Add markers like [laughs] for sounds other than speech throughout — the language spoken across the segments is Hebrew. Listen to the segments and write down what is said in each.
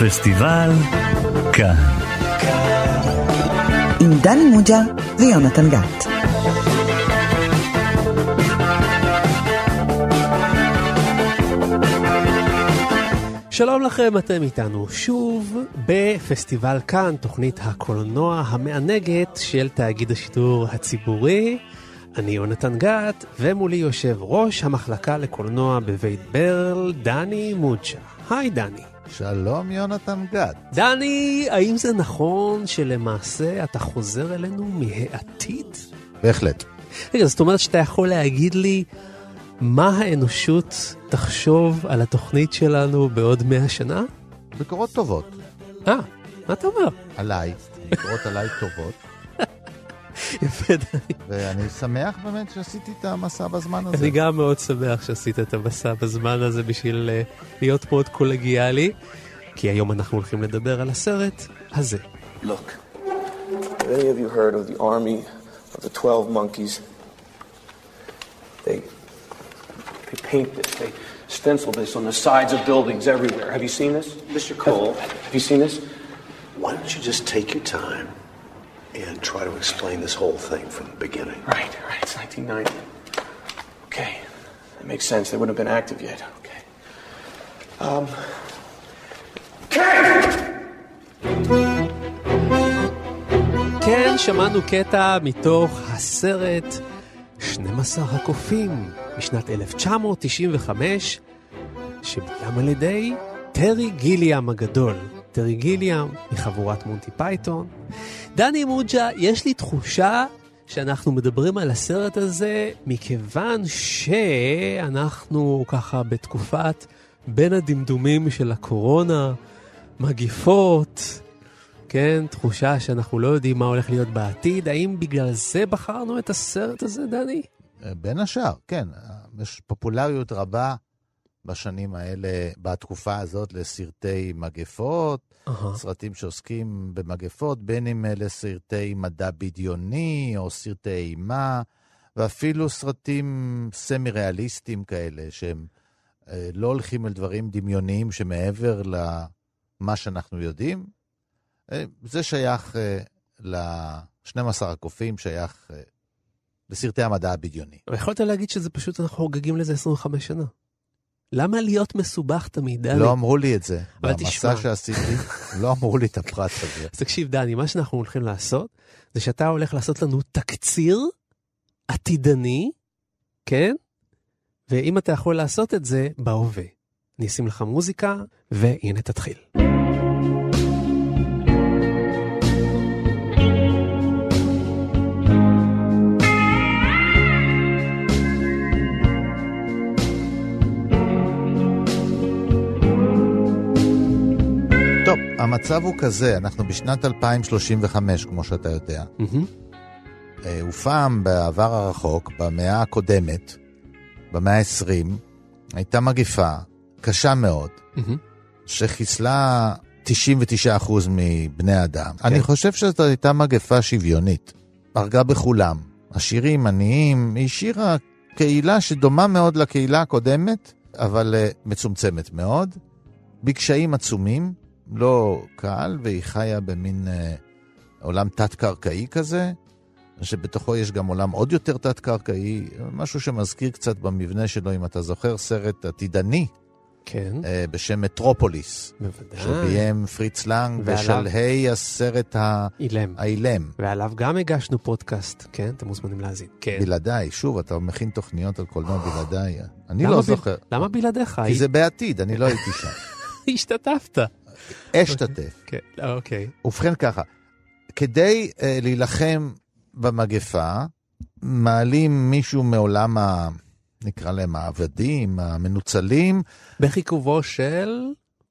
פסטיבל כאן. עם דני מוג'ה ויונתן גת. שלום לכם, אתם איתנו שוב בפסטיבל כאן, תוכנית הקולנוע המענגת של תאגיד השידור הציבורי. אני יונתן גת, ומולי יושב ראש המחלקה לקולנוע בבית ברל, דני מוג'ה. היי דני. שלום יונתן גת. דני, האם זה נכון שלמעשה אתה חוזר אלינו מהעתיד? בהחלט. רגע, זאת אומרת שאתה יכול להגיד לי מה האנושות תחשוב על התוכנית שלנו בעוד מאה שנה? ביקורות טובות. אה, מה אתה אומר? עליי, ביקורות עליי טובות. יפה. ואני שמח באמת שעשיתי את המסע בזמן הזה. אני גם מאוד שמח שעשית את המסע בזמן הזה בשביל uh, להיות מאוד קולגיאלי, כי היום אנחנו הולכים לדבר על הסרט הזה. Look, have any of you heard of the army of the 12 monkeys? They, they paint this, they stencil this on the sides of buildings everywhere. Have you seen this? Mr. Cole. Have, have you seen this? Why don't you just take your time and try to explain this whole thing from the beginning? Right, right, it's 1990. Okay, that makes sense. They wouldn't have been active yet. Okay. Um. כן, שמענו קטע מתוך הסרט 12 הקופים משנת 1995, שבוים על ידי טרי גיליאם הגדול. טרי גיליאם מחבורת מונטי פייתון. דני מוג'ה, יש לי תחושה שאנחנו מדברים על הסרט הזה מכיוון שאנחנו ככה בתקופת בין הדמדומים של הקורונה, מגיפות, כן, תחושה שאנחנו לא יודעים מה הולך להיות בעתיד. האם בגלל זה בחרנו את הסרט הזה, דני? בין השאר, כן. יש פופולריות רבה בשנים האלה, בתקופה הזאת, לסרטי מגפות, אהה. סרטים שעוסקים במגפות, בין אם אלה סרטי מדע בדיוני או סרטי אימה, ואפילו סרטים סמי-ריאליסטיים כאלה, שהם אה, לא הולכים אל דברים דמיוניים שמעבר למה שאנחנו יודעים. אה, זה שייך אה, ל-12 הקופים, שייך אה, לסרטי המדע הבדיוני. יכולת להגיד שזה פשוט אנחנו חוגגים לזה 25 שנה. למה להיות מסובך תמיד, דני? לא אמרו לי את זה. אבל במסע תשמע. שעשיתי, לא אמרו לי את הפרט הזה. אז תקשיב, דני, מה שאנחנו הולכים לעשות, זה שאתה הולך לעשות לנו תקציר עתידני, כן? ואם אתה יכול לעשות את זה, בהווה. אני אשים לך מוזיקה, והנה תתחיל. המצב הוא כזה, אנחנו בשנת 2035, כמו שאתה יודע. מהמם. אה, ופעם, בעבר הרחוק, במאה הקודמת, במאה ה-20, הייתה מגיפה קשה מאוד, מהמם. שחיסלה 99% מבני אדם. אני חושב שזאת הייתה מגפה שוויונית. הרגה בכולם. עשירים, עניים, היא השאירה קהילה שדומה מאוד לקהילה הקודמת, אבל אה, מצומצמת מאוד, בקשיים עצומים, לא קל, והיא חיה במין אה, עולם תת-קרקעי כזה, שבתוכו יש גם עולם עוד יותר תת-קרקעי, משהו שמזכיר קצת במבנה שלו, אם אתה זוכר, סרט עתידני כן, אה, בשם מטרופוליס. בוודאי. שביים פריץ לנג ועליו- בשלהי הסרט ה- אילם. האילם. ועליו גם הגשנו פודקאסט, כן? אתם מוזמנים להאזין. כן. בלעדיי, שוב, אתה מכין תוכניות על קולנוע בלעדיי. אני לא ב- זוכר. למה בלעדיך? כי זה בעתיד, אני לא הייתי שם. [laughs] השתתפת. אשתתף. כן, אוקיי. ובכן ככה, כדי uh, להילחם במגפה, מעלים מישהו מעולם ה... נקרא להם העבדים, המנוצלים, בחיכובו של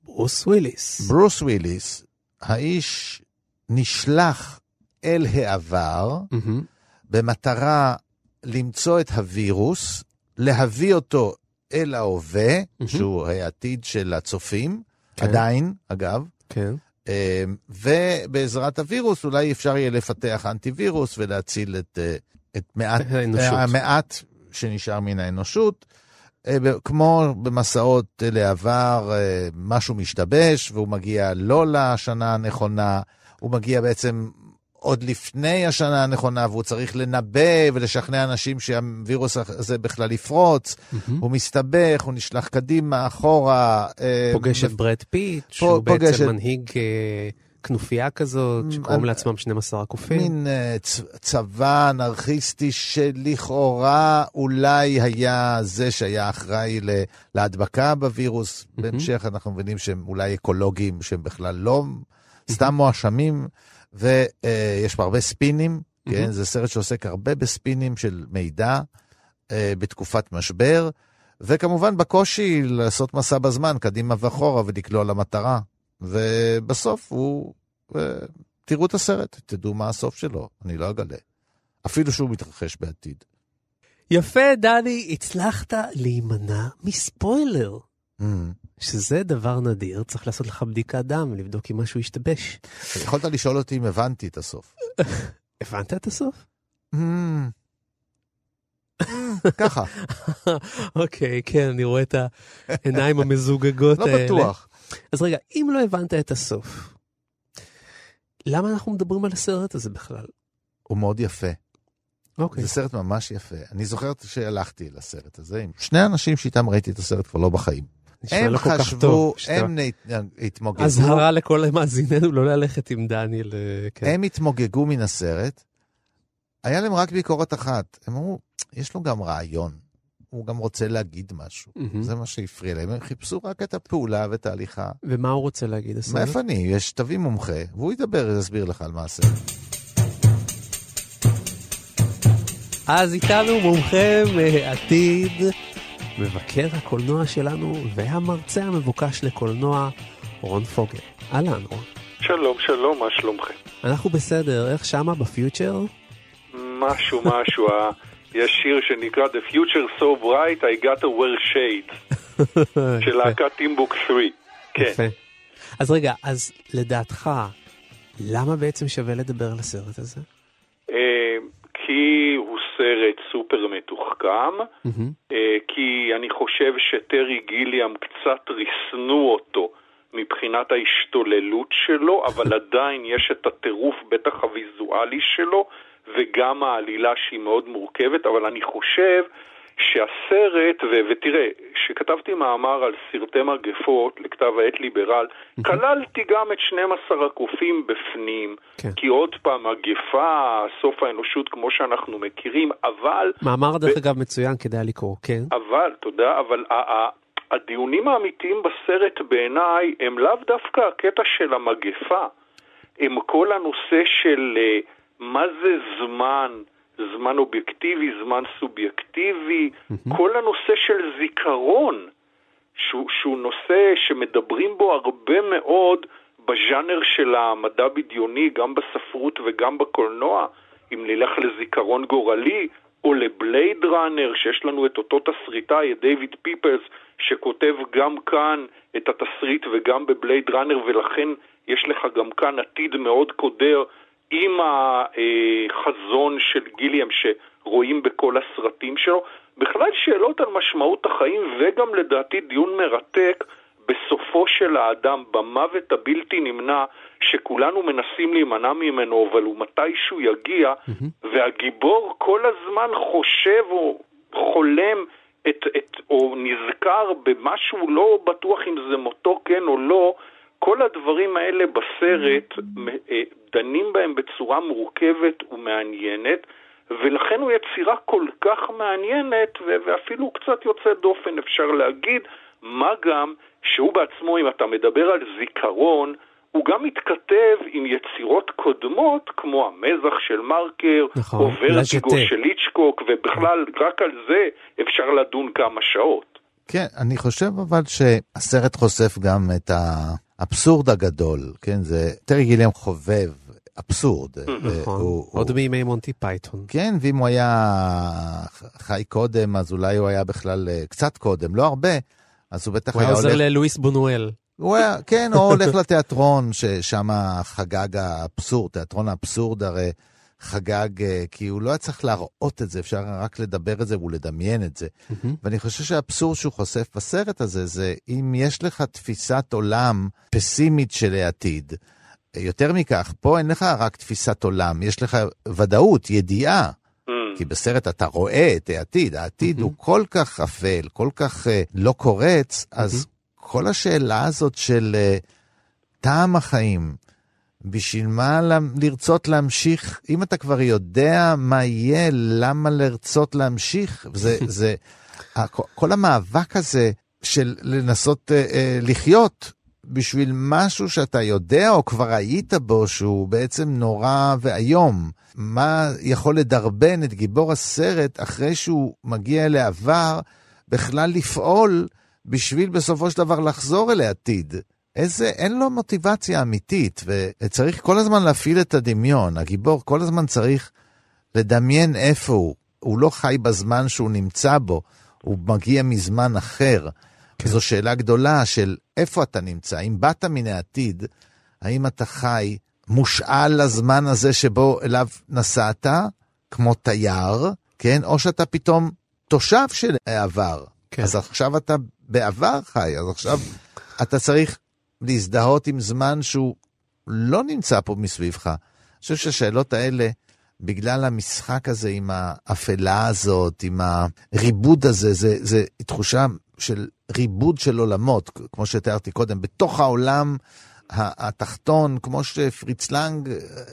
ברוס וויליס. ברוס וויליס, האיש נשלח אל העבר, מהמם. במטרה למצוא את הווירוס, להביא אותו אל ההווה, מהמם. שהוא העתיד של הצופים, כן. עדיין, אגב, כן. אה, ובעזרת הווירוס אולי אפשר יהיה לפתח אנטיווירוס ולהציל את, אה, את מעט. המעט שנשאר מן האנושות. אה, כמו במסעות אה, לעבר, אה, משהו משתבש, והוא מגיע לא לשנה הנכונה, הוא מגיע בעצם עוד לפני השנה הנכונה, והוא צריך לנבא ולשכנע אנשים שהווירוס הזה בכלל יפרוץ. הוא מסתבך, הוא נשלח קדימה, אחורה. אה, פוגש את מפ- ברד פיט, שהוא פוגש בעצם את- מנהיג אה, כנופיה כזאת, שקוראים אני- לעצמם 12 הקופים. מין אה, צ- צבא אנרכיסטי שלכאורה אולי היה זה שהיה אחראי ל- להדבקה בווירוס. בהמשך אנחנו מבינים שהם אולי אקולוגים, שהם בכלל לא סתם מואשמים, ויש פה הרבה ספינים, כן? זה סרט שעוסק הרבה בספינים של מידע אה, בתקופת משבר, וכמובן בקושי לעשות מסע בזמן, קדימה ואחורה, ולקלוע למטרה. ובסוף הוא... אה, תראו את הסרט, תדעו מה הסוף שלו, אני לא אגלה. אפילו שהוא מתרחש בעתיד. יפה, דני, הצלחת להימנע מספוילר. Mm. שזה דבר נדיר, צריך לעשות לך בדיקת דם ולבדוק אם משהו השתבש. יכולת לשאול אותי אם הבנתי את הסוף. [laughs] הבנת את הסוף? Mm. ככה, [laughs] אוקיי, כן, אני רואה את העיניים המזוגגות לא האלה. בטוח. אז רגע, אם לא הבנת את הסוף, למה אנחנו מדברים על הסרט הזה בכלל? הוא מאוד יפה. אוקיי. זה סרט ממש יפה. אני זוכר שהלכתי לסרט הזה עם שני אנשים שאיתם ראיתי את הסרט כבר לא בחיים. נשמע הם לא כל כך חשבו, טוב. שאתה- הם נת- התמוגגו, אזהרה לכל מאזיננו לא ללכת עם דניאל. אה, כן. הם התמוגגו מן הסרט. היה להם רק ביקורת אחת. הם אמרו, יש לו גם רעיון. הוא גם רוצה להגיד משהו. זה מה שהפריע להם. הם חיפשו רק את הפעולה ואת ההליכה. ומה הוא רוצה להגיד, הסרט? מאיפה אני? יש, תביא מומחה, והוא ידבר, יסביר לך על מה הסרט. אז איתנו מומחה מעתיד, מבקר הקולנוע שלנו והמרצה המבוקש לקולנוע, רון פוגל. אהלן, רון. שלום, שלום, מה שלומכם? אנחנו בסדר, איך שמה בפיוטר? משהו, משהו, ה- יש שיר שנקרא The Future So Bright, I got to wear shade, [laughs] של להקת טימבוק 3. כן. יפה. אז רגע, אז לדעתך, למה בעצם שווה לדבר על הסרט הזה? אה, כי הוא סרט סופר מתוחכם. אה, כי אני חושב שטרי גיליאם קצת ריסנו אותו מבחינת ההשתוללות שלו, [laughs] אבל עדיין יש את הטירוף, בטח הוויזואלי שלו, וגם העלילה שהיא מאוד מורכבת, אבל אני חושב שהסרט, ו- ותראה, כשכתבתי מאמר על סרטי מגפות לכתב העת ליברל, כללתי גם את 12 הקופים בפנים, כן. כי עוד פעם, מגפה, סוף האנושות כמו שאנחנו מכירים, אבל... מאמר דרך אגב מצוין, כדאי לקרוא, כן. אבל, תודה, אבל הדיונים האמיתיים בסרט בעיניי הם לאו דווקא הקטע של המגפה, הם כל הנושא של אה, מה זה זמן, זמן אובייקטיבי, זמן סובייקטיבי, כל הנושא של זיכרון, שהוא, שהוא נושא שמדברים בו הרבה מאוד בז'אנר של המדע בדיוני, גם בספרות וגם בקולנוע, אם נלך לזיכרון גורלי, או לבלייד ראנר, שיש לנו את אותו תסריטאי, את דיוויד פיפלס, שכותב גם כאן את התסריט וגם בבלייד ראנר, ולכן יש לך גם כאן עתיד מאוד קודר עם החזון של גיליאם שרואים בכל הסרטים שלו. בכלל שאלות על משמעות החיים וגם לדעתי דיון מרתק בסופו של האדם, במוות הבלתי נמנע, שכולנו מנסים להימנע ממנו, אבל הוא מתישהו יגיע, והגיבור כל הזמן חושב או חולם את, את, או נזכר במשהו לא בטוח אם זה מותו כן או לא, כל הדברים האלה בסרט אה, דנים בהם בצורה מורכבת ומעניינת, ולכן הוא יצירה כל כך מעניינת ואפילו קצת יוצא דופן אפשר להגיד, מה גם שהוא בעצמו, אם אתה מדבר על זיכרון, הוא גם מתכתב עם יצירות קודמות, כמו המזח של מרקר, נכון, או ורטיגו. של היצ'קוק, ובכלל, רק על זה אפשר לדון כמה שעות. כן, אני חושב אבל שהסרט חושף גם את האבסורד הגדול, כן? זה, טרי גיליאם חובב אבסורד. נכון, הוא- עוד הוא- מימי מונטי פייתון. כן, ואם הוא היה חי קודם, אז אולי הוא היה בכלל אה, קצת קודם, לא הרבה, אז הוא בטח הוא היה היה עוזר הולך... ללואיס בונואל. הוא היה, כן, או הולך לתיאטרון, ששם חגג האבסורד, תיאטרון האבסורד הרי חגג, אה, כי הוא לא היה צריך להראות את זה, אפשר רק לדבר את זה ולדמיין את זה. Mm-hmm. ואני חושב שהאבסורד שהוא חושף בסרט הזה, זה אם יש לך תפיסת עולם פסימית של העתיד, יותר מכך, פה אין לך רק תפיסת עולם, יש לך ודאות, ידיעה. Mm. כי בסרט אתה רואה את העתיד, העתיד הוא כל כך אפל, כל כך uh, לא קורץ, אז כל השאלה הזאת של uh, טעם החיים, בשביל מה לרצות להמשיך, אם אתה כבר יודע מה יהיה, למה לרצות להמשיך? זה, [laughs] זה, כל המאבק הזה של לנסות uh, uh, לחיות בשביל משהו שאתה יודע או כבר היית בו שהוא בעצם נורא ואיום. מה יכול לדרבן את גיבור הסרט אחרי שהוא מגיע לעבר בכלל לפעול בשביל בסופו של דבר לחזור אל העתיד? איזה, אין לו מוטיבציה אמיתית, וצריך כל הזמן להפעיל את הדמיון. הגיבור כל הזמן צריך לדמיין איפה הוא. הוא לא חי בזמן שהוא נמצא בו, הוא מגיע מזמן אחר. כן. זו שאלה גדולה של איפה אתה נמצא. אם באת מן העתיד, האם אתה חי מושאל לזמן הזה שבו אליו נסעת, כמו תייר, כן? או שאתה פתאום תושב של העבר. כן. אז עכשיו אתה בעבר חי, אז עכשיו אתה צריך להזדהות עם זמן שהוא לא נמצא פה מסביבך. אני חושב שהשאלות האלה, בגלל המשחק הזה עם האפלה הזאת, עם הריבוד הזה, זה, זה תחושה של ריבוד של עולמות, כמו שתיארתי קודם, בתוך העולם התחתון, כמו שפריץ לנג,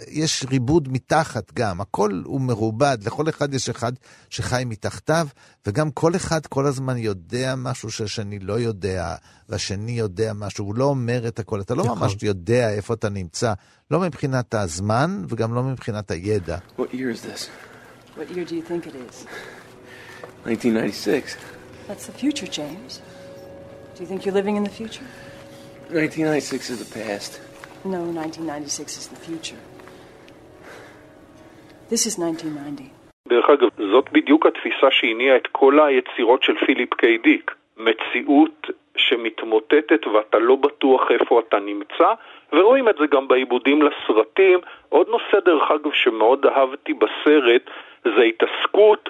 יש ריבוד מתחת גם, הכל הוא מרובד, לכל אחד יש אחד שחי מתחתיו, וגם כל אחד כל הזמן יודע משהו שהשני לא יודע, והשני יודע משהו, הוא לא אומר את הכל, אתה לא נכון. ממש יודע איפה אתה נמצא, לא מבחינת הזמן וגם לא מבחינת הידע. What year is this? What year do you think it is? 1996. That's the future, James. Do you think you're living in the future? 1996 is the past. No, 1996 is the future. This is 1990. דרך אגב, זאת בדיוק התפיסה שהניעה את כל היצירות של פיליפ קיי דיק. מציאות שמתמוטטת ואתה לא בטוח איפה אתה נמצא, ורואים את זה גם בעיבודים לסרטים. עוד נושא, דרך אגב, שמאוד אהבתי בסרט, זה התעסקות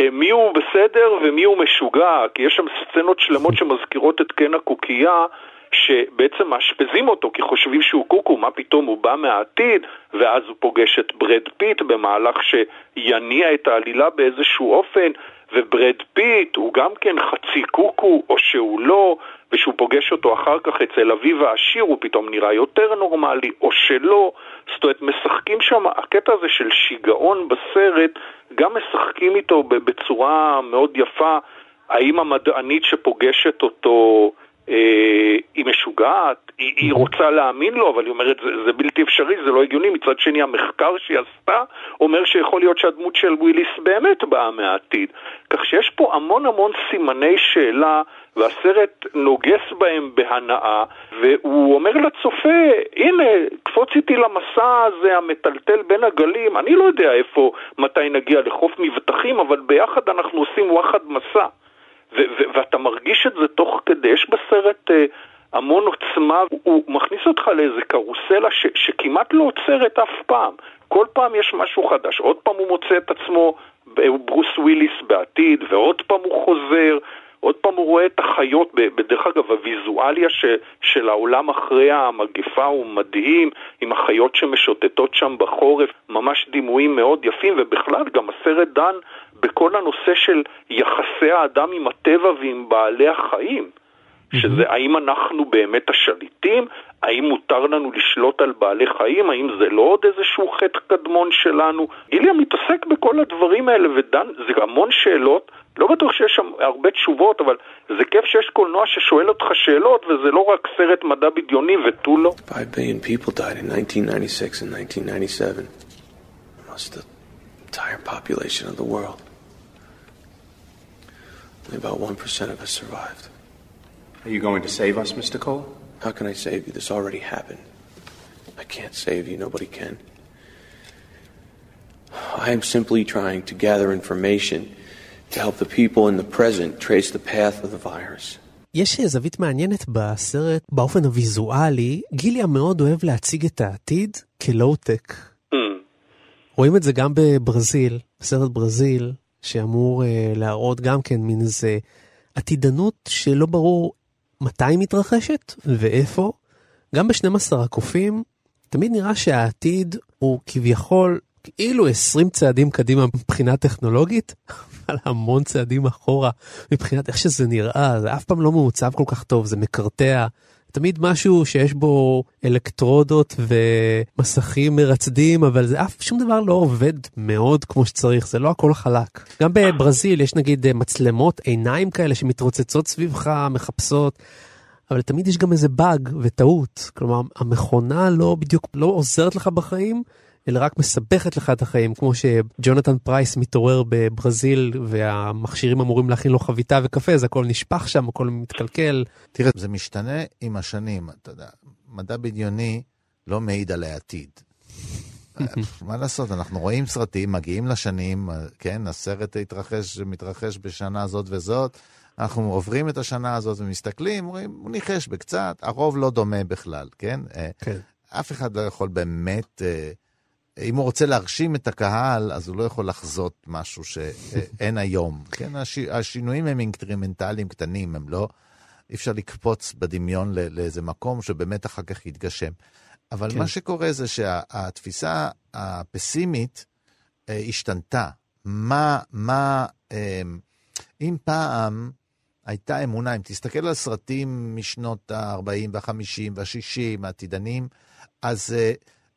אה, מי הוא בסדר ומי הוא משוגע, כי יש שם סצנות שלמות שמזכירות את קן הקוקייה, שבעצם מאשפזים אותו כי חושבים שהוא קוקו, מה פתאום הוא בא מהעתיד, ואז הוא פוגש את בראד פיט במהלך שיניע את העלילה באיזשהו אופן, ובראד פיט הוא גם כן חצי קוקו, או שהוא לא, ושהוא פוגש אותו אחר כך אצל אביו העשיר, הוא פתאום נראה יותר נורמלי, או שלא. זאת אומרת, משחקים שם, הקטע הזה של שיגעון בסרט, גם משחקים איתו בצורה מאוד יפה. האם המדענית שפוגשת אותו היא משוגעת, היא, היא רוצה להאמין לו, אבל היא אומרת זה, זה בלתי אפשרי, זה לא הגיוני. מצד שני, המחקר שהיא עשתה אומר שיכול להיות שהדמות של וויליס באמת באה מהעתיד. כך שיש פה המון המון סימני שאלה, והסרט נוגס בהם בהנאה, והוא אומר לצופה, הנה, קפוץ איתי למסע הזה המטלטל בין הגלים, אני לא יודע איפה, מתי נגיע לחוף מבטחים, אבל ביחד אנחנו עושים וואחד מסע. ואתה מרגיש את זה תוך כדי, יש בסרט אה, המון עוצמה, הוא, הוא מכניס אותך לאיזה קרוסלה ש- שכמעט לא עוצרת אף פעם. כל פעם יש משהו חדש, עוד פעם הוא מוצא את עצמו, הוא ברוס וויליס בעתיד, ועוד פעם הוא חוזר, עוד פעם הוא רואה את החיות, בדרך אגב הוויזואליה ש, של העולם אחרי המגפה הוא מדהים, עם החיות שמשוטטות שם בחורף, ממש דימויים מאוד יפים, ובכלל גם הסרט דן בכל הנושא של יחסי האדם עם הטבע ועם בעלי החיים. שזה האם אנחנו באמת השליטים, האם מותר לנו לשלוט על בעלי חיים, האם זה לא עוד איזשהו חטא קדמון שלנו. גיליה מתעסק בכל הדברים האלה ודן, זה המון שאלות, לא בטוח שיש שם הרבה תשובות, אבל זה כיף שיש קולנוע ששואל אותך שאלות, וזה לא רק סרט מדע בדיוני ותו לא. 5 billion people died in 1996 and 1997. Most the entire population of the world. Only about 1% of us survived. Are you going to save us, Mr. Cole? How can I save you? This already happened. I can't save you. Nobody can. I am simply trying to gather information to help the people in the present trace the path of the virus. יש זווית מעניינת בסרט באופן הוויזואלי, גיליה מאוד אוהב להציג את העתיד כלואו-טק. Mm. רואים את זה גם בברזיל, בסרט ברזיל, שאמור אה, להראות גם כן מין איזה עתידנות שלא ברור מתי מתרחשת ואיפה. גם ב-12 הקופים, תמיד נראה שהעתיד הוא כביכול כאילו 20 צעדים קדימה מבחינה טכנולוגית, [laughs] אבל המון צעדים אחורה מבחינת איך שזה נראה, זה אף פעם לא מעוצב כל כך טוב, זה מקרטע. תמיד משהו שיש בו אלקטרודות ומסכים מרצדים, אבל זה אף שום דבר לא עובד מאוד כמו שצריך, זה לא הכל חלק. גם בברזיל יש נגיד מצלמות עיניים כאלה שמתרוצצות סביבך, מחפשות. אבל תמיד יש גם איזה באג וטעות, כלומר המכונה לא בדיוק לא עוזרת לך בחיים, אלא רק מסבכת לך את החיים, כמו שג'ונתן פרייס מתעורר בברזיל והמכשירים אמורים להכין לו חביתה וקפה, אז הכל נשפך שם, הכל מתקלקל. תראה, זה משתנה עם השנים, אתה יודע, מדע בדיוני לא מעיד על העתיד. [laughs] מה לעשות, אנחנו רואים סרטים, מגיעים לשנים, כן, הסרט התרחש, מתרחש בשנה זאת וזאת, אנחנו עוברים את השנה הזאת ומסתכלים, אומרים, הוא ניחש בקצת, הרוב לא דומה בכלל, כן? כן. אף אחד לא יכול באמת... אם הוא רוצה להרשים את הקהל, אז הוא לא יכול לחזות משהו שאין [laughs] היום. כן, הש... השינויים הם אינקרימנטליים קטנים, הם לא... אי אפשר לקפוץ בדמיון לא, לאיזה מקום שבאמת אחר כך יתגשם. אבל כן. מה שקורה זה שהתפיסה הפסימית אה, השתנתה. מה, מה, אה, אם פעם הייתה אמונה, אם תסתכל על סרטים משנות ה-40 וה-50 וה-60, העתידנים, אז... אה,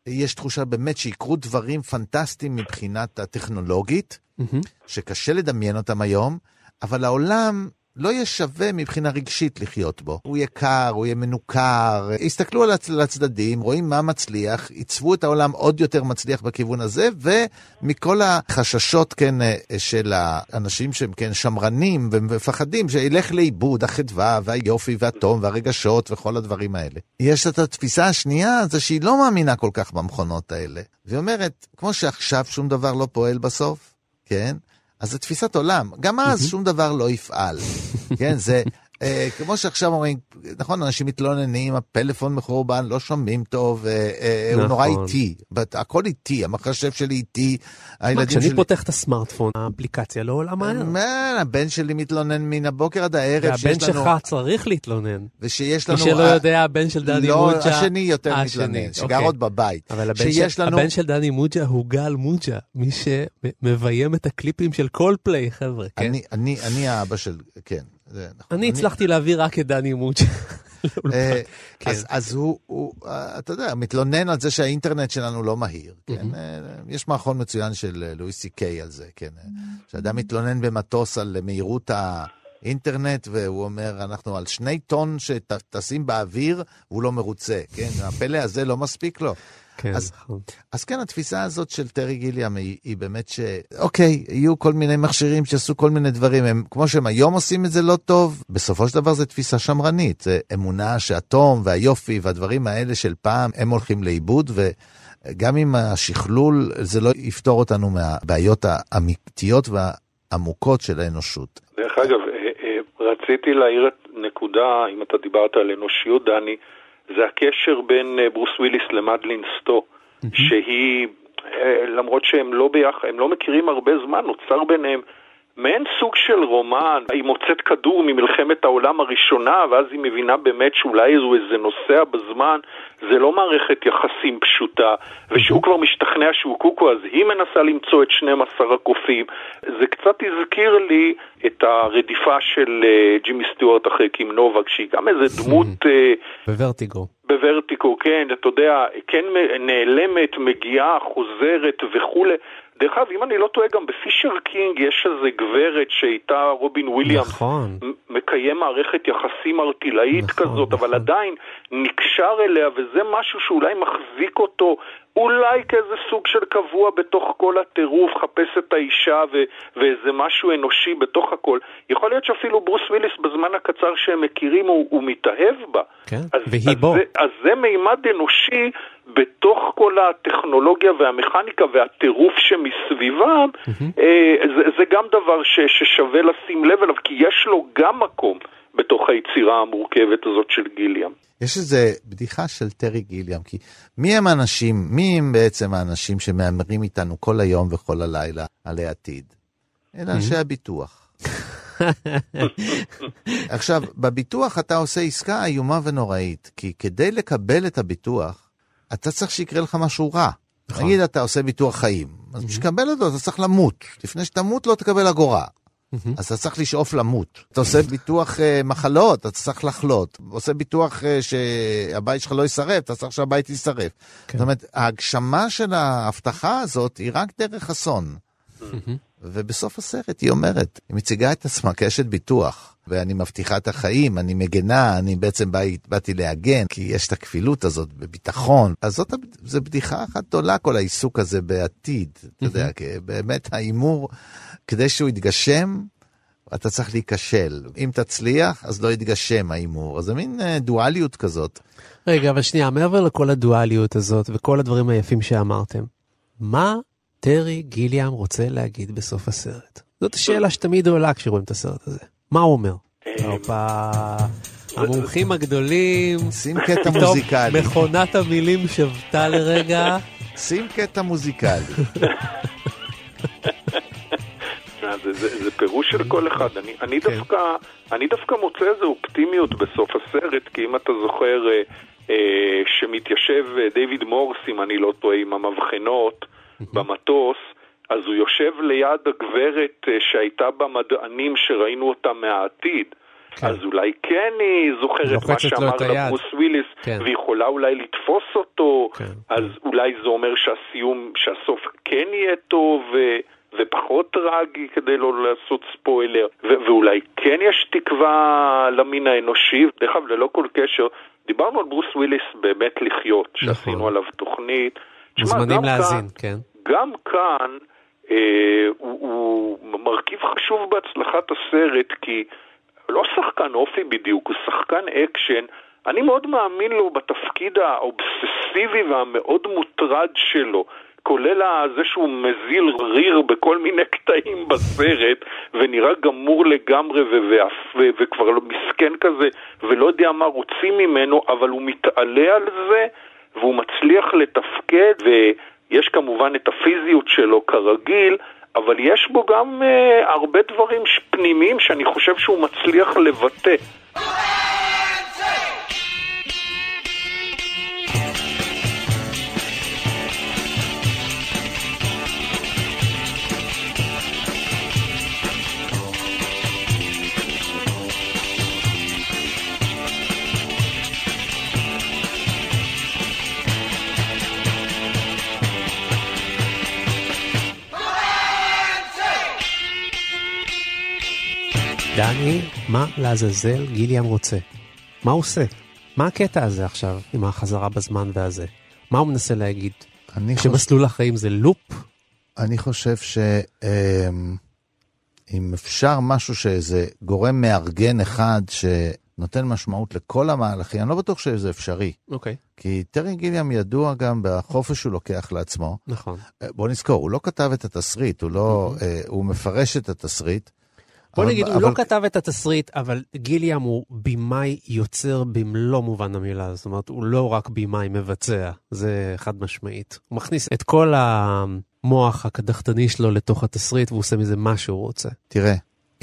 יש תחושה באמת שיקרו דברים פנטסטיים מבחינת הטכנולוגית, mm-hmm. שקשה לדמיין אותם היום, אבל העולם לא יהיה שווה מבחינה רגשית לחיות בו. הוא יהיה קר, הוא יהיה מנוכר. הסתכלו על הצדדים, רואים מה מצליח, עיצבו את העולם עוד יותר מצליח בכיוון הזה, ומכל החששות, כן, של האנשים שהם, כן, שמרנים ומפחדים, שילך לאיבוד החדווה והיופי והתום והרגשות וכל הדברים האלה. יש את התפיסה השנייה, זה שהיא לא מאמינה כל כך במכונות האלה. והיא אומרת, כמו שעכשיו שום דבר לא פועל בסוף, כן? אז זו תפיסת עולם. גם אז שום דבר לא יפעל. כן, זה... אה, כמו שעכשיו אומרים, נכון, אנשים מתלוננים, הפלאפון מחורבן, לא שומעים טוב, אה, אה, הוא נורא נכון. איטי, הכל איטי, המחשב שלי איטי, הילדים כשאני שלי... פותח את הסמארטפון, האפליקציה לא עולה מהר. מה, הבן שלי מתלונן מן הבוקר עד הערב, והבן. שלך צריך להתלונן. ושיש מי לנו... שלא אה, יודע, הבן של דני לא, מוג'ה... השני יותר מתלונן, שגר אוקיי. עוד בבית. אבל הבן, של, דני מוג'ה הוא גל מוג'ה, מי שמביים את הקליפים של כל פליי, חבר'ה, כן? אני, האבא של... כן. אני הצלחתי להביא רק את דני מוג'ה. אה, כן. אז, הוא, הוא, אה, אתה יודע, מתלונן על זה שהאינטרנט שלנו לא מהיר, כן? אה, יש מערכון מצוין של לואי סי קיי על זה, כן? שאדם מתלונן במטוס על מהירות האינטרנט, והוא אומר, אנחנו על שני טון שטסים באוויר, והוא לא מרוצה, כן? הפלא הזה לא מספיק לו. כן, אז- נכון. אז כן, התפיסה הזאת של טרי גיליאם היא, היא באמת ש... אוקיי, יהיו כל מיני מכשירים שיעשו כל מיני דברים, הם, כמו שהם היום עושים את זה לא טוב, בסופו של דבר זו תפיסה שמרנית, זה אמונה שהאטום והיופי והדברים האלה של פעם, הם הולכים לאיבוד, וגם עם השכלול, זה לא יפתור אותנו מהבעיות האמיתיות והעמוקות של האנושות. דרך אגב, אה, אה, רציתי להעיר את נקודה, אם אתה דיברת על אנושיות, דני, זה הקשר בין אה, ברוס וויליס למדלין סטו, שהיא, אה, למרות שהם לא ביחד, הם לא מכירים הרבה זמן, נוצר ביניהם מעין סוג של רומן, היא מוצאת כדור ממלחמת העולם הראשונה, ואז היא מבינה באמת שאולי הוא איזה נוסע בזמן, זה לא מערכת יחסים פשוטה, ושהוא כבר משתכנע שהוא קוקו, אז היא מנסה למצוא את 12 הקופים. זה קצת הזכיר לי את הרדיפה של אה, ג'ימי סטיוארט אחרי קים נובק, שהיא גם איזה דמות... אה, בוורטיגו. בוורטיגו, כן, אתה יודע, כן נעלמת, מגיעה, חוזרת וכולי. דרך אגב, אם אני לא טועה, גם בפישר קינג יש איזה גברת שאיתה רובין וויליאמס נכון. מקיים מערכת יחסים ארעית נכון, כזאת, אבל נכון. עדיין נקשר אליה, וזה משהו שאולי מחזיק אותו, אולי כאיזה סוג של קבוע בתוך כל הטירוף, חפש את האישה ו- ואיזה משהו אנושי בתוך הכל. יכול להיות שאפילו ברוס וויליס בזמן הקצר שהם מכירים הוא, הוא מתאהב בה. כן, אז, והיא אז בו. זה, אז זה מימד אנושי בתוך כל הטכנולוגיה והמכניקה והטירוף שמסביבם, אה, זה, זה גם דבר ש, ששווה לשים לב אליו, כי יש לו גם מקום בתוך היצירה המורכבת הזאת של גיליאם. יש איזו בדיחה של טרי גיליאם, כי מי הם האנשים, מי הם בעצם האנשים שמהמרים איתנו כל היום וכל הלילה על העתיד? אלה אנשי הביטוח. עכשיו, בביטוח אתה עושה עסקה איומה ונוראית, כי כדי לקבל את הביטוח, אתה צריך שיקרה לך משהו רע. נכון. נגיד אתה עושה ביטוח חיים, אז בשביל לקבל אותו אתה צריך למות. לפני שתמות לא תקבל אגורה. אז אתה צריך לשאוף למות. אתה עושה ביטוח uh, מחלות, אתה צריך לחלות. עושה ביטוח uh, שהבית שלך לא יישרף, אתה צריך שהבית יישרף. כן. זאת אומרת, ההגשמה של ההבטחה הזאת היא רק דרך אסון. ובסוף הסרט היא אומרת, היא מציגה את עצמה כאשת ביטוח, ואני מבטיחה את החיים, אני מגנה, אני בעצם בא, באתי להגן, כי יש את הכפילות הזאת בביטחון. אז זאת, זו בדיחה אחת גדולה, כל העיסוק הזה בעתיד. אתה יודע, כי באמת ההימור, כדי שהוא יתגשם, אתה צריך להיכשל. אם תצליח, אז לא יתגשם ההימור. אז זה מין אה, דואליות כזאת. רגע, אבל שנייה, מעבר לכל הדואליות הזאת וכל הדברים היפים שאמרתם, מה טרי גיליאם רוצה להגיד בסוף הסרט? זאת השאלה שתמיד עולה כשרואים את הסרט הזה. מה הוא אומר? הופה, [laughs] המומחים הגדולים, שים קטע מוזיקלי. מכונת המילים שבתה לרגע. [laughs] שים קטע מוזיקלי. תשמע, [laughs] זה, זה, זה פירוש של כל אחד. אני, אני, כן. דווקא, אני דווקא מוצא איזו אופטימיות בסוף הסרט, כי אם אתה זוכר אה, אה, שמתיישב אה, דיוויד מורס, אם אני לא טועה, עם המבחנות במטוס, אז הוא יושב ליד הגברת אה, שהייתה במדענים שראינו אותה מהעתיד. כן. אז אולי כן היא זוכרת מה שאמר לה. ברוס וויליס, כן. ויכולה אולי לתפוס אותו, כן, אז אולי זה אומר שהסיום, שהסוף כן יהיה טוב ו- ופחות טרגי כדי לא לעשות ספוילר, ו- ואולי כן יש תקווה למין האנושי, דרך אגב ללא כל קשר, דיברנו על ברוס וויליס במת לחיות, שעשינו נכון. עליו תוכנית. מוזמנים להאזין, כאן- כן. גם כאן אה, הוא, הוא מרכיב חשוב בהצלחת הסרט, כי לא שחקן אופי בדיוק, הוא שחקן אקשן. אני מאוד מאמין לו בתפקיד האובססיבי והמאוד מוטרד שלו. כולל זה שהוא מזיל ריר בכל מיני קטעים בסרט, ונראה גמור לגמרי ואף- וכבר לא מסכן כזה, ולא יודע מה רוצים ממנו, אבל הוא מתעלה על זה, והוא מצליח לתפקד, ויש כמובן את הפיזיות שלו כרגיל, אבל יש בו גם uh, הרבה דברים פנימיים שאני חושב שהוא מצליח לבטא. דני, מה לעזאזל גיליאם רוצה? מה הוא עושה? מה הקטע הזה עכשיו עם החזרה בזמן והזה? מה הוא מנסה להגיד? אני חושב... שמסלול החיים זה לופ? אני חושב שאם אפשר משהו שאיזה גורם מארגן אחד שנותן משמעות לכל המהלכים, אני לא בטוח שזה אפשרי. אוקיי, כי טרי גיליאם ידוע גם בחופש שהוא לוקח לעצמו. נכון. אה, בוא נזכור, הוא לא כתב את התסריט, הוא לא... אה, הוא מפרש את התסריט. בוא אבל- נגיד, הוא אבל- לא כתב את התסריט, אבל גיליאם הוא במאי יוצר במלוא מובן המילה. זאת אומרת, הוא לא רק במאי מבצע, זה חד משמעית. הוא מכניס את כל המוח הקדחתני שלו לתוך התסריט, והוא עושה מזה מה שהוא רוצה. תראה,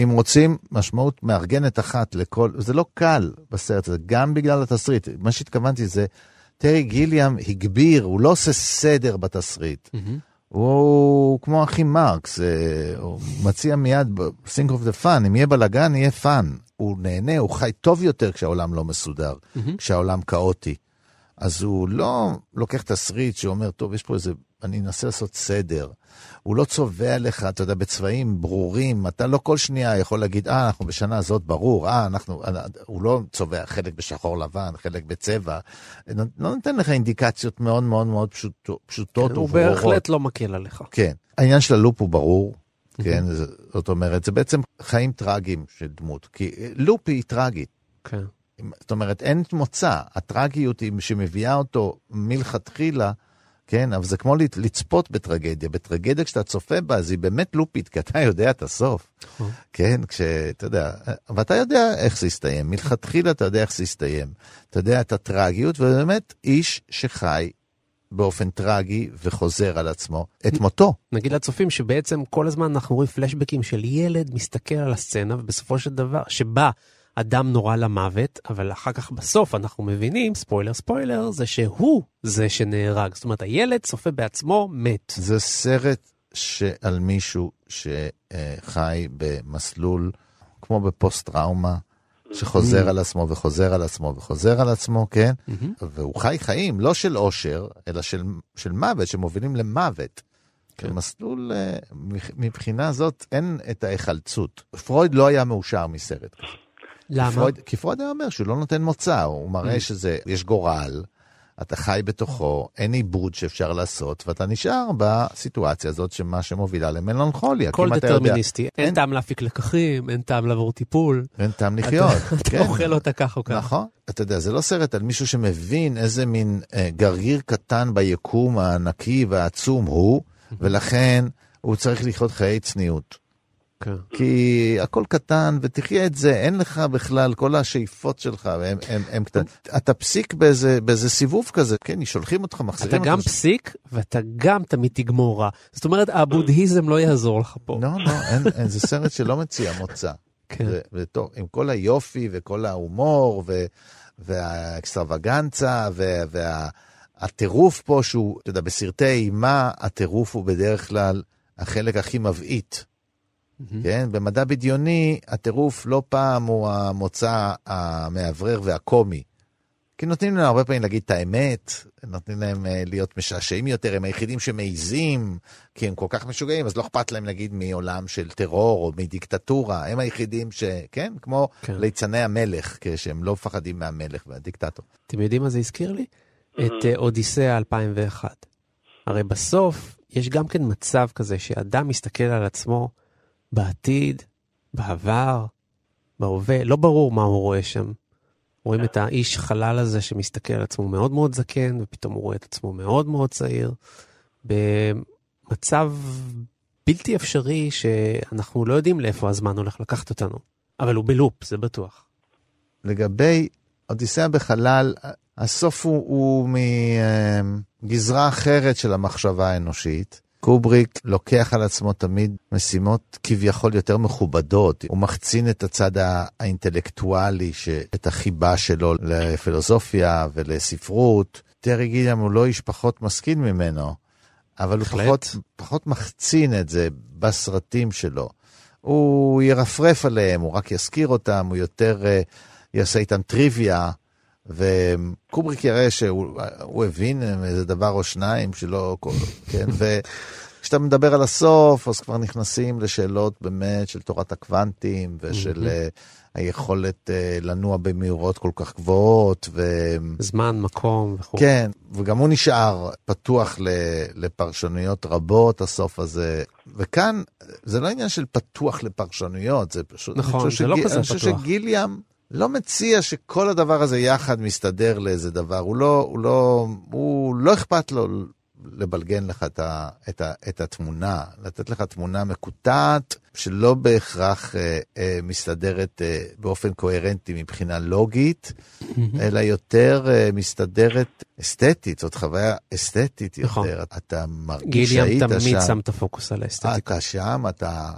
אם רוצים משמעות מארגנת אחת לכל, זה לא קל בסרט הזה, גם בגלל התסריט. מה שהתכוונתי זה, טרי גיליאם הגביר, הוא לא עושה סדר בתסריט. הוא כמו אחי מרקס, אה, הוא מציע מיד, think of the fun, אם יהיה בלאגן, יהיה fun. הוא נהנה, הוא חי טוב יותר כשהעולם לא מסודר, כשהעולם כאוטי. אז הוא לא לוקח תסריט שאומר, טוב, יש פה איזה, אני אנסה לעשות סדר. הוא לא צובע לך, אתה יודע, בצבעים ברורים, אתה לא כל שנייה יכול להגיד, אה, אנחנו בשנה הזאת, ברור, אה, אנחנו, אה, הוא לא צובע חלק בשחור לבן, חלק בצבע, לא נותן לך אינדיקציות מאוד מאוד מאוד פשוטות, פשוטות הוא וברורות. בהחלט לא מקל עליך. כן. העניין של הלופ הוא ברור, כן, זה- זאת אומרת, זה בעצם חיים טרגיים של דמות, כי לופ היא טרגית. כן. זאת אומרת, אין מוצא. הטרגיות היא שמביאה אותו מלכתחילה כן, אבל זה כמו לצפות בטרגדיה. בטרגדיה כשאתה צופה בה, אז היא באמת לופית, כי אתה יודע את הסוף. נכון. כן, כשאתה יודע, ואתה יודע איך זה יסתיים. מלכתחילה אתה יודע איך זה יסתיים. אתה יודע את הטרגיות, ובאמת איש שחי באופן טרגי וחוזר על עצמו את מותו. נגיד לצופים שבעצם כל הזמן אנחנו רואים פלשבקים של ילד מסתכל על הסצנה, ובסופו של דבר, שבה אדם נורה למוות, אבל אחר כך בסוף אנחנו מבינים, ספוילר ספוילר, זה שהוא זה שנהרג. זאת אומרת, הילד צופה בעצמו מת. זה סרט שעל מישהו שחי במסלול, כמו בפוסט-טראומה, שחוזר Mm. על עצמו וחוזר על עצמו וחוזר על עצמו, כן? מהמם. והוא חי חיים, לא של אושר, אלא של, של מוות, שמובילים למוות. כן. במסלול, אה, מבח- מבחינה זאת, אין את ההיחלצות. פרויד לא היה מאושר מסרט. למה? פרויד, כי פרויד היה אומר שהוא לא נותן מוצא, הוא מראה Mm. שזה, יש גורל, אתה חי בתוכו, אין עיבוד שאפשר לעשות, ואתה נשאר בסיטואציה הזאת שמה שמובילה למלנכוליה. הכל אם אתה יודע- דטרמיניסטי. אין אין- טעם להפיק לקחים, אין טעם לעבור טיפול. אין טעם לחיות. [laughs] אתה כן. אוכל אותה כך או כך. נכון. אתה יודע, זה לא סרט על מישהו שמבין איזה מין אה, גרגיר קטן ביקום הענקי והעצום הוא, ולכן הוא צריך לחיות חיי צניעות. כן. כי הכל קטן, ותחיה את זה, אין לך בכלל, כל השאיפות שלך, הם, הם, הם קטנים. אתה פסיק באיזה, באיזה סיבוב כזה, כן, שולחים אותך, אתה מחזירים גם אותך. פסיק, ואתה גם תמיד תגמור רע. זאת אומרת, הבודהיזם לא יעזור לך פה. לא, לא, אין, אין, זה סרט שלא מציע מוצא. כן. וטוב, עם כל היופי וכל ההומור ו- והאקסטרווגנצה והטירוף פה שהוא, אתה יודע, בסרטי אימה הטירוף הוא בדרך כלל החלק הכי מבעית. כן, במדע בדיוני הטירוף לא פעם הוא המוצא המאוורר והקומי. כי נותנים להם הרבה פעמים להגיד את האמת, נותנים להם אה, להיות משעשעים יותר, הם היחידים שמעיזים, כי הם כל כך משוגעים, אז לא אכפת להם להגיד מעולם של טרור או מדיקטטורה, הם היחידים ש... כן? כמו כן. ליצני המלך, שהם לא מפחדים מהמלך והדיקטטור. אתם יודעים מה זה הזכיר לי? את אה, אודיסאה 2001. הרי בסוף יש גם כן מצב כזה שאדם מסתכל על עצמו בעתיד, בעבר, בהווה, לא ברור מה הוא רואה שם. רואים את האיש חלל הזה שמסתכל על עצמו מאוד מאוד זקן, ופתאום הוא רואה את עצמו מאוד מאוד צעיר, במצב בלתי אפשרי שאנחנו לא יודעים לאיפה הזמן הולך לקחת אותנו. אבל הוא בלופ, זה בטוח. לגבי אודיסאה בחלל, הסוף הוא, הוא מגזרה אחרת של המחשבה האנושית. קובריק לוקח על עצמו תמיד משימות כביכול יותר מכובדות. הוא מחצין את הצד האינטלקטואלי. את החיבה שלו לפילוסופיה ולספרות. טרי גיליאם הוא לא איש פחות משכיל ממנו, אבל בהחלט. הוא פחות, פחות מחצין את זה בסרטים שלו. הוא ירפרף עליהם, הוא רק יזכיר אותם, הוא יותר uh, יעשה איתם טריוויה, וקובריק יראה שהוא הוא הבין איזה דבר או שניים שלא, כן, [laughs] וכשאתה מדבר על הסוף, אז כבר נכנסים לשאלות באמת של תורת הקוונטים ושל uh, היכולת uh, לנוע במהירות כל כך גבוהות, ו... זמן, מקום וכו'. כן, וגם הוא נשאר פתוח לפרשנויות רבות, הסוף הזה. וכאן, זה לא עניין של פתוח לפרשנויות, זה פשוט... נכון, זה לא שגיל- כזה אני חושב פתוח. שגיליאם לא מציע שכל הדבר הזה יחד מסתדר לאיזה דבר. הוא לא, הוא לא, הוא לא אכפת לו לבלגן לך את, ה, את, ה, את התמונה, לתת לך תמונה מקוטעת, שלא בהכרח אה, אה, מסתדרת אה, באופן קוהרנטי מבחינה לוגית, אלא יותר אה, מסתדרת אסתטית, זאת חוויה אסתטית נכון. יותר. אתה מרגיש גיליאם שהיית תמיד שם. שם את הפוקוס על האסתטיקה. אתה שם, אתה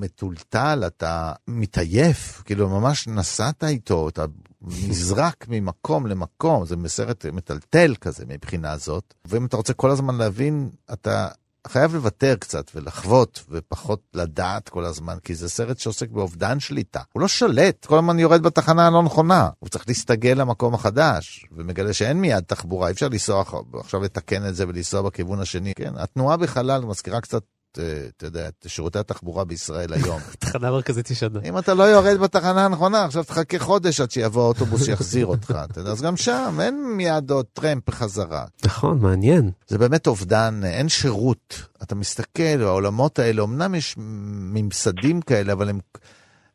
מטולטל, אתה מתעייף, כאילו ממש נסעת איתו, אתה נזרק [laughs] ממקום למקום, זה סרט מטלטל כזה מבחינה זאת. ואם אתה רוצה כל הזמן להבין, אתה חייב לוותר קצת ולחוות ופחות לדעת כל הזמן, כי זה סרט שעוסק באובדן שליטה. הוא לא שולט, כל הזמן יורד בתחנה הלא נכונה. הוא צריך להסתגל למקום החדש, ומגלה שאין מיד תחבורה, אי אפשר לנסוע עכשיו לתקן את זה ולנסוע בכיוון השני. כן, התנועה בחלל מזכירה קצת אתה יודע, את שירותי התחבורה בישראל היום. [laughs] תחנה מרכזית ישנה. אם אתה לא יורד בתחנה הנכונה, עכשיו תחכה חודש עד שיבוא האוטובוס שיחזיר אותך. אתה יודע, אז גם שם אין מיד עוד טרמפ בחזרה. נכון, מעניין. זה באמת אובדן, אה, אין שירות. אתה מסתכל, העולמות האלה, אמנם יש ממסדים כאלה, אבל הם...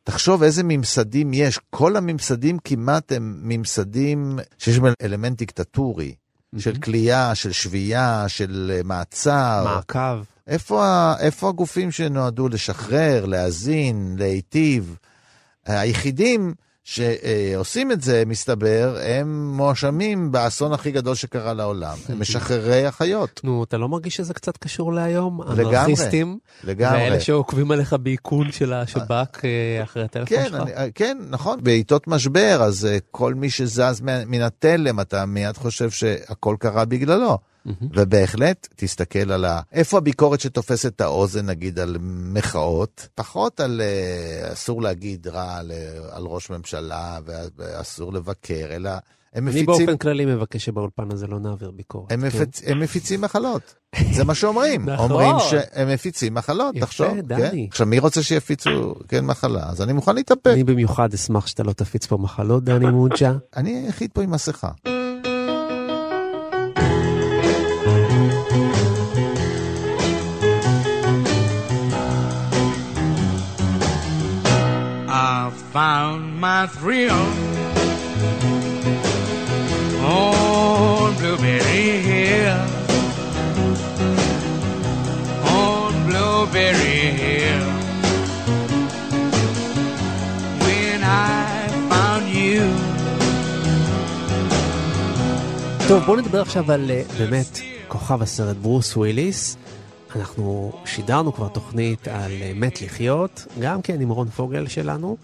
תחשוב איזה ממסדים יש. כל הממסדים כמעט הם ממסדים שיש בהם אלמנט דיקטטורי. של כליאה, של שבייה, של אה, מעצר. מעקב. איפה, ה- איפה הגופים שנועדו לשחרר, להאזין, להיטיב? היחידים שעושים את זה, מסתבר, הם מואשמים באסון הכי גדול שקרה לעולם. הם [laughs] משחררי החיות. נו, אתה לא מרגיש שזה קצת קשור להיום? לגמרי, אנרכיסטים? לגמרי. ואלה שעוקבים עליך באיכון של השב"כ אה, אחרי הטלפון כן, שלך? אני, כן, נכון. בעיתות משבר, אז אה, כל מי שזז מן התלם, אתה מיד חושב שהכל קרה בגללו. ובהחלט, תסתכל על ה... איפה הביקורת שתופסת את האוזן, נגיד, על מחאות? פחות על אה, אסור להגיד רע על, על ראש ממשלה ואסור לבקר, אלא הם אני מפיצים... באופן כללי מבקש שבאולפן הזה לא נעביר ביקורת. הם, כן? מפצ... הם מפיצים מחלות, זה מה שאומרים. [laughs] נכון. אומרים שהם מפיצים מחלות, יפה, תחשוב. דני. כן? עכשיו, מי רוצה שיפיצו, כן, מחלה? אז אני מוכן להתאפק. אני במיוחד אשמח שאתה לא תפיץ פה מחלות, דני מוג'ה. [laughs] אני היחיד פה עם מסכה. Found my thrill on Blueberry Hill. On Blueberry Hill. When I found you. טוב, בואו נדבר עכשיו על אה, באמת כוכב הסרט ברוס וויליס. אנחנו שידרנו כבר תוכנית על אה, מת לחיות, גם כן עם רון פוגל שלנו,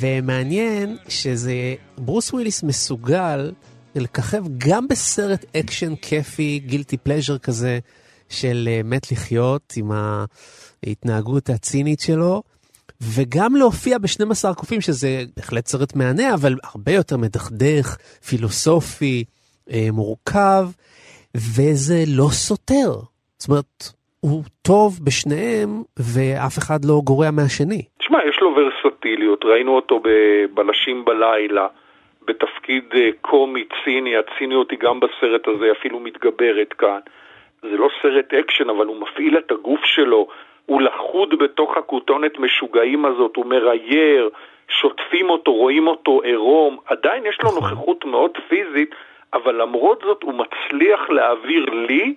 ומעניין שזה, ברוס וויליס מסוגל לככב גם בסרט אקשן כיפי, guilty pleasure כזה, של אה, מת לחיות, עם ההתנהגות הצינית שלו. וגם להופיע ב-12 קופים, שזה בהחלט סרט מהנה, אבל הרבה יותר מדכדך, פילוסופי, אה, מורכב, וזה לא סותר. זאת אומרת, הוא טוב בשניהם, ואף אחד לא גורע מהשני. תשמע, יש לו ורסטיליות, ראינו אותו בבלשים בלילה, בתפקיד אה, קומי ציני, הציניות היא גם בסרט הזה אפילו מתגברת כאן. זה לא סרט אקשן, אבל הוא מפעיל את הגוף שלו, הוא לכוד בתוך הכותונת משוגעים הזאת, הוא מרייר, שוטפים אותו, רואים אותו עירום, עדיין יש לו נוכחות מאוד פיזית, אבל למרות זאת הוא מצליח להעביר לי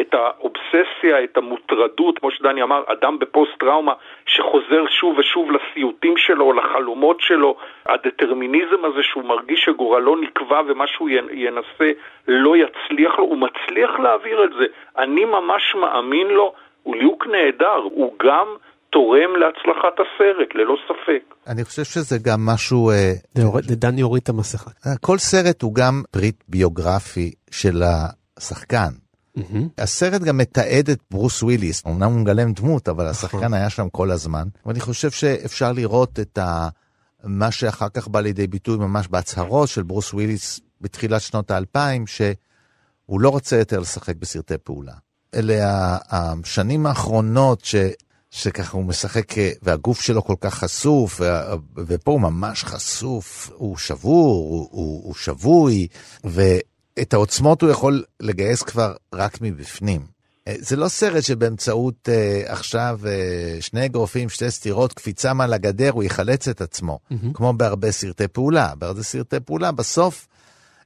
את האובססיה, את המוטרדות, כמו שדני אמר, אדם בפוסט-טראומה שחוזר שוב ושוב לסיוטים שלו, לחלומות שלו, הדטרמיניזם הזה שהוא מרגיש שגורלו נקבע ומה שהוא ינסה לא יצליח לו, הוא מצליח להעביר את זה. אני ממש מאמין לו, הוא ליהוק נהדר, הוא גם תורם להצלחת הסרט, ללא ספק. אני חושב שזה גם משהו... אה, דני הוריד את המסכה. כל סרט הוא גם פריט ביוגרפי של השחקן. הסרט גם מתעד את ברוס וויליס, אמנם הוא מגלם דמות, אבל השחקן היה שם כל הזמן. ואני חושב שאפשר לראות את ה... מה שאחר כך בא לידי ביטוי ממש בהצהרות של ברוס וויליס בתחילת שנות האלפיים, שהוא לא רוצה יותר לשחק בסרטי פעולה. אלה השנים האחרונות ש... שככה הוא משחק, והגוף שלו כל כך חשוף, ופה הוא ממש חשוף, הוא שבור, הוא, הוא, הוא שבוי, ואת העוצמות הוא יכול לגייס כבר רק מבפנים. זה לא סרט שבאמצעות uh, עכשיו uh, שני אגרופים, שתי סטירות, קפיצה מעל הגדר, הוא יחלץ את עצמו, mm-hmm. כמו בהרבה סרטי פעולה. בהרבה סרטי פעולה, בסוף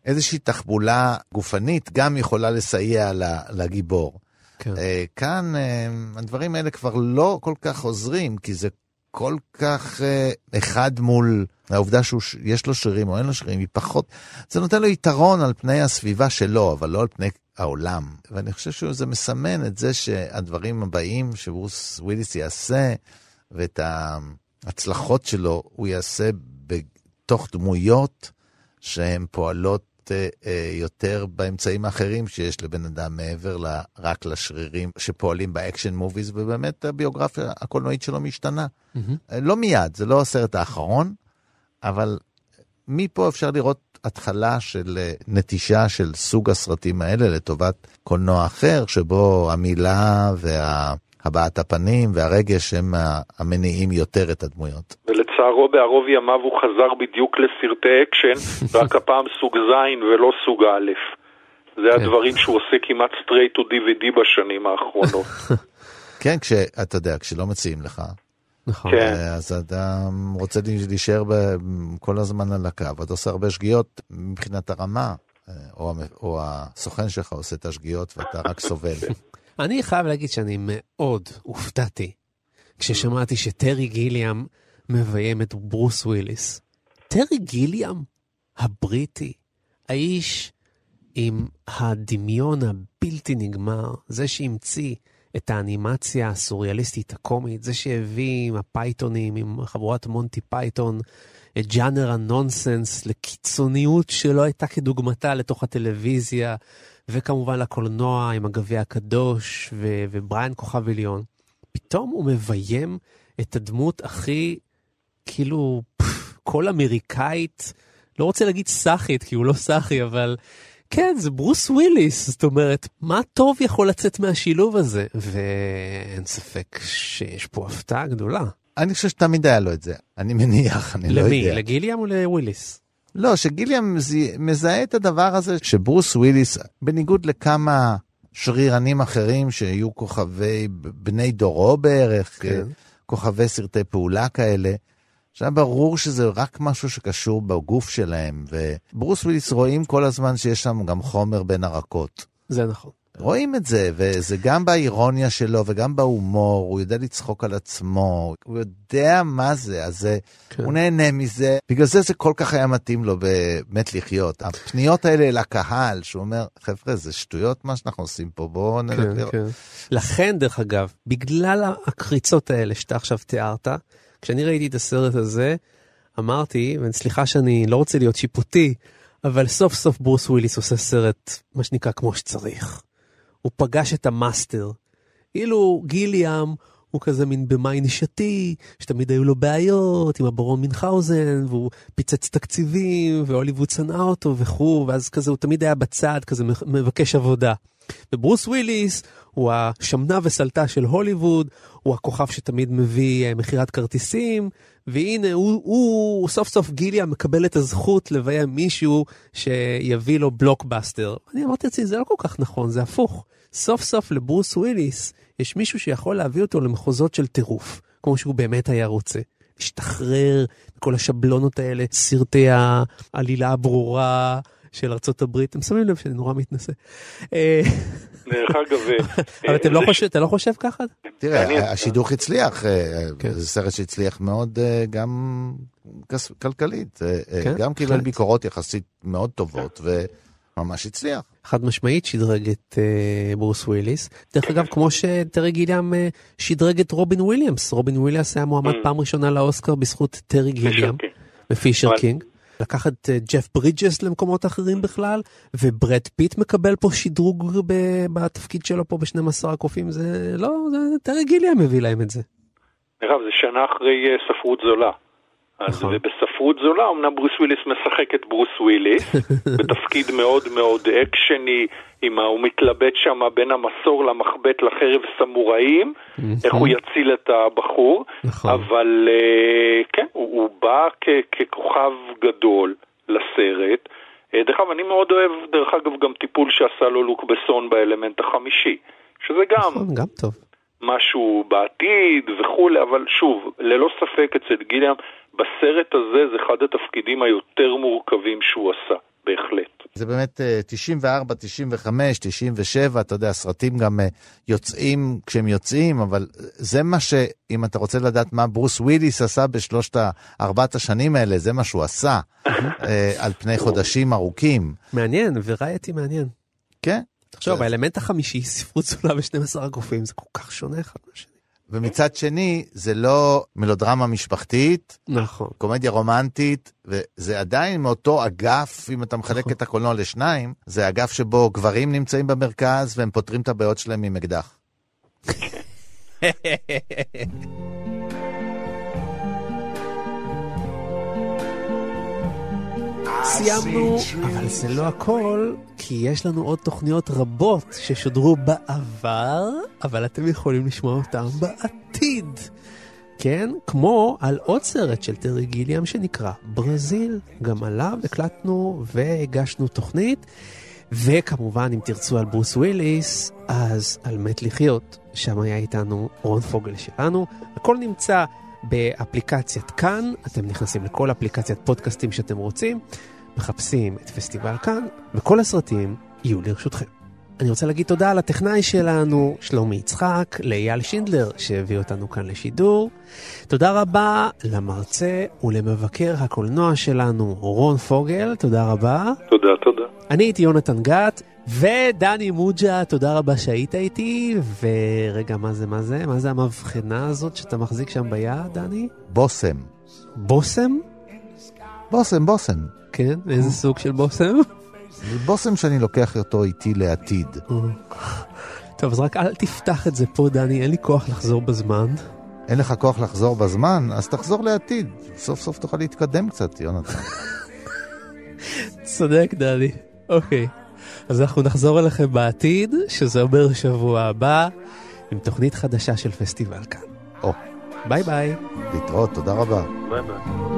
איזושהי תחבולה גופנית גם יכולה לסייע לגיבור. כן. Uh, כאן uh, הדברים האלה כבר לא כל כך עוזרים, כי זה כל כך uh, אחד מול העובדה שיש לו שרירים או אין לו שרירים, היא פחות, זה נותן לו יתרון על פני הסביבה שלו, אבל לא על פני העולם. ואני חושב שזה מסמן את זה שהדברים הבאים שברוס וויליס יעשה, ואת ההצלחות שלו הוא יעשה בתוך דמויות שהן פועלות יותר באמצעים האחרים שיש לבן אדם מעבר רק לשרירים שפועלים ב action movies, ובאמת הביוגרפיה הקולנועית שלו משתנה. Mm-hmm. לא מיד, זה לא הסרט האחרון, אבל מפה אפשר לראות התחלה של נטישה של סוג הסרטים האלה לטובת קולנוע אחר, שבו המילה והבעת הפנים והרגש הם המניעים יותר את הדמויות. ולצערו בערוב ימיו הוא חזר בדיוק לסרטי אקשן, [laughs] רק הפעם סוג זין ולא סוג א'. זה הדברים שהוא עושה כמעט straight to DVD בשנים האחרונות. [laughs] כן, כשאתה יודע, כשלא מציעים לך. נכון. כן. אז אתה רוצה להישאר כל הזמן על הקו, אתה עושה הרבה שגיאות מבחינת הרמה. אה, או, המ- או הסוכן שלך עושה את השגיאות ואתה רק סובל. אני חייב להגיד שאני מאוד הופתעתי כששמעתי שטרי גיליאם מביים את ברוס וויליס. טרי גיליאם, הבריטי, האיש עם הדמיון הבלתי נגמר, זה שהמציא את האנימציה הסוריאליסטית הקומית, זה שהביא עם הפייתונים, עם חבורת מונטי פייתון, את ג'אנר הנונסנס לקיצוניות שלא הייתה כדוגמתה לתוך הטלוויזיה, וכמובן לקולנוע עם הגביע הקדוש ו- ובריאן כוכב עליון. פתאום הוא מביים את הדמות הכי, כאילו, פף, כל אמריקאית, לא רוצה להגיד סאחית, כי הוא לא סאחי, אבל כן, זה ברוס וויליס, זאת אומרת, מה טוב יכול לצאת מהשילוב הזה? ואין ספק שיש פה הפתעה גדולה. אני חושב שתמיד היה לו את זה. אני מניח, אני לא למי? יודע. לגיליאם או לוויליס? לא, שגיליאם מזהה את הדבר הזה שברוס וויליס, בניגוד לכמה שרירנים אחרים שהיו כוכבי בני דורו בערך, כן. כוכבי סרטי פעולה כאלה, שהיה ברור שזה רק משהו שקשור בגוף שלהם, וברוס וויליס רואים כל הזמן שיש שם גם חומר בין הרקות. זה נכון. רואים את זה, וזה גם באירוניה שלו וגם בהומור, הוא יודע לצחוק על עצמו, הוא יודע מה זה, אז זה, כן. הוא נהנה מזה. בגלל זה זה כל כך היה מתאים לו באמת לחיות. הפניות האלה לקהל, שהוא אומר, חבר'ה, זה שטויות מה שאנחנו עושים פה, בואו נלך כן, לראות. כן. לכן, דרך אגב, בגלל הקריצות האלה שאתה עכשיו תיארת, כשאני ראיתי את הסרט הזה, אמרתי, וסליחה שאני לא רוצה להיות שיפוטי, אבל סוף סוף ברוס וויליס עושה סרט, מה שנקרא, כמו שצריך. הוא פגש את המאסטר. טרי גיליאם הוא כזה מין במאי נישתי, שתמיד היו לו בעיות עם הברון מינכאוזן, והוא פיצץ תקציבים, והוליווד שנאה אותו וכו', ואז כזה הוא תמיד היה בצד, כזה מבקש עבודה. וברוס וויליס הוא השמנה וסלטה של הוליווד, הוא הכוכב שתמיד מביא אה, מכירת כרטיסים, והנה הוא, הוא, הוא סוף סוף גיליה מקבל את הזכות לביים מישהו שיביא לו בלוקבאסטר. אני אמרתי לעצמי, זה לא כל כך נכון, זה הפוך. סוף סוף לברוס וויליס יש מישהו שיכול להביא אותו למחוזות של טירוף, כמו שהוא באמת היה רוצה. להשתחרר מכל השבלונות האלה, סרטי העלילה הברורה של ארצות הברית. אתם שמים לב שאני נורא מתנשא. אה, דרך אגב, אה, [laughs] אבל אה, לא חושב, אתה לא חושב ככה? תראה. השידוך הצליח, אה, כן. זה סרט שהצליח מאוד אה, גם כלכלית, אה, אה, כן, גם קיבל בהחלט. ביקורות יחסית מאוד טובות, וממש הצליח. חד משמעית שדרג את אה, ברוס וויליס. דרך אגב, כמו שטרי גיליאם אה, שדרג את רובין וויליאמס. רובין וויליאמס היה מועמד פעם ראשונה לאוסקר בזכות טרי גיליאם פישר, ופישר קינג. לקח את אה, ג'ף ברידג'ס למקומות אחרים בכלל, וברד פיט מקבל פה שדרוג בתפקיד שלו פה ב-12 הקופים, זה לא, זה טרי גיליאם מביא להם את זה. אגב, זה שנה אחרי אה, ספרות זולה. אז נכון. בספרות זולה, אמנם ברוס וויליס משחק את ברוס וויליס, [laughs] בתפקיד מאוד מאוד אקשני, עם ה... הוא מתלבט שם בין המסור למחבט לחרב סמוראים, איך הוא יציל את הבחור, נכון. אבל אה, כן, הוא, הוא בא כ- ככוכב גדול לסרט. אה, דרך אגב, אני מאוד אוהב, דרך אגב, גם טיפול שעשה לו לוק בסון באלמנט החמישי, שזה גם נכון, גם טוב. משהו בעתיד וכולי, אבל שוב, ללא ספק אצל גיליאם, בסרט הזה זה אחד התפקידים היותר מורכבים שהוא עשה, בהחלט. זה באמת אה, 94, 95, 97, אתה יודע, הסרטים גם אה, יוצאים כשהם יוצאים, אבל זה מה ש... אם אתה רוצה לדעת מה ברוס וויליס עשה בשלושת, ארבעת השנים האלה, זה מה שהוא עשה [laughs] אה, על פני חודשים ארוכים. מעניין, וריאטי מעניין. כן. תחשוב, האלמנט החמישי, ספרות זולה ב-12 הקופים, זה כל כך שונה אחד מהשני. ומצד שני, זה לא מלודרמה משפחתית, נכון. קומדיה רומנטית, וזה עדיין מאותו אגף, אם אתה מחלק נכון. את הקולנוע לשניים, זה אגף שבו גברים נמצאים במרכז והם פותרים את הבעיות שלהם עם אקדח. [laughs] סיימנו, אבל זה לא הכל, כי יש לנו עוד תוכניות רבות ששודרו בעבר, אבל אתם יכולים לשמוע אותן בעתיד. כן, כמו על עוד סרט של טרי גיליאם שנקרא ברזיל. גם עליו הקלטנו והגשנו תוכנית. וכמובן, אם תרצו על ברוס וויליס, אז על מת לחיות, שם היה איתנו רון פוגל שלנו. הכל נמצא באפליקציית כאן, אתם נכנסים לכל אפליקציית פודקאסטים שאתם רוצים. מחפשים את פסטיבל כאן, וכל הסרטים יהיו לרשותכם. אני רוצה להגיד תודה לטכנאי שלנו, שלומי יצחק, לאייל שינדלר שהביא אותנו כאן לשידור. תודה רבה למרצה ולמבקר הקולנוע שלנו, רון פוגל, תודה רבה. תודה, תודה. אני הייתי יונתן גת, ודני מוג'ה, תודה רבה שהיית איתי. ורגע, מה זה, מה זה? מה זה המבחנה הזאת שאתה מחזיק שם ביד, דני? בושם. בושם? בושם, בושם. כן, איזה סוג של בושם? זה בושם שאני לוקח אותו איתי לעתיד. טוב, אז רק אל תפתח את זה פה, דני, אין לי כוח לחזור בזמן. אין לך כוח לחזור בזמן? אז תחזור לעתיד. סוף סוף תוכל להתקדם קצת, יונתן. צודק, דני. אוקיי. אז אנחנו נחזור אליכם בעתיד, שזה אומר שבוע הבא, עם תוכנית חדשה של פסטיבל כאן. או. ביי ביי. להתראות, תודה רבה. ביי ביי.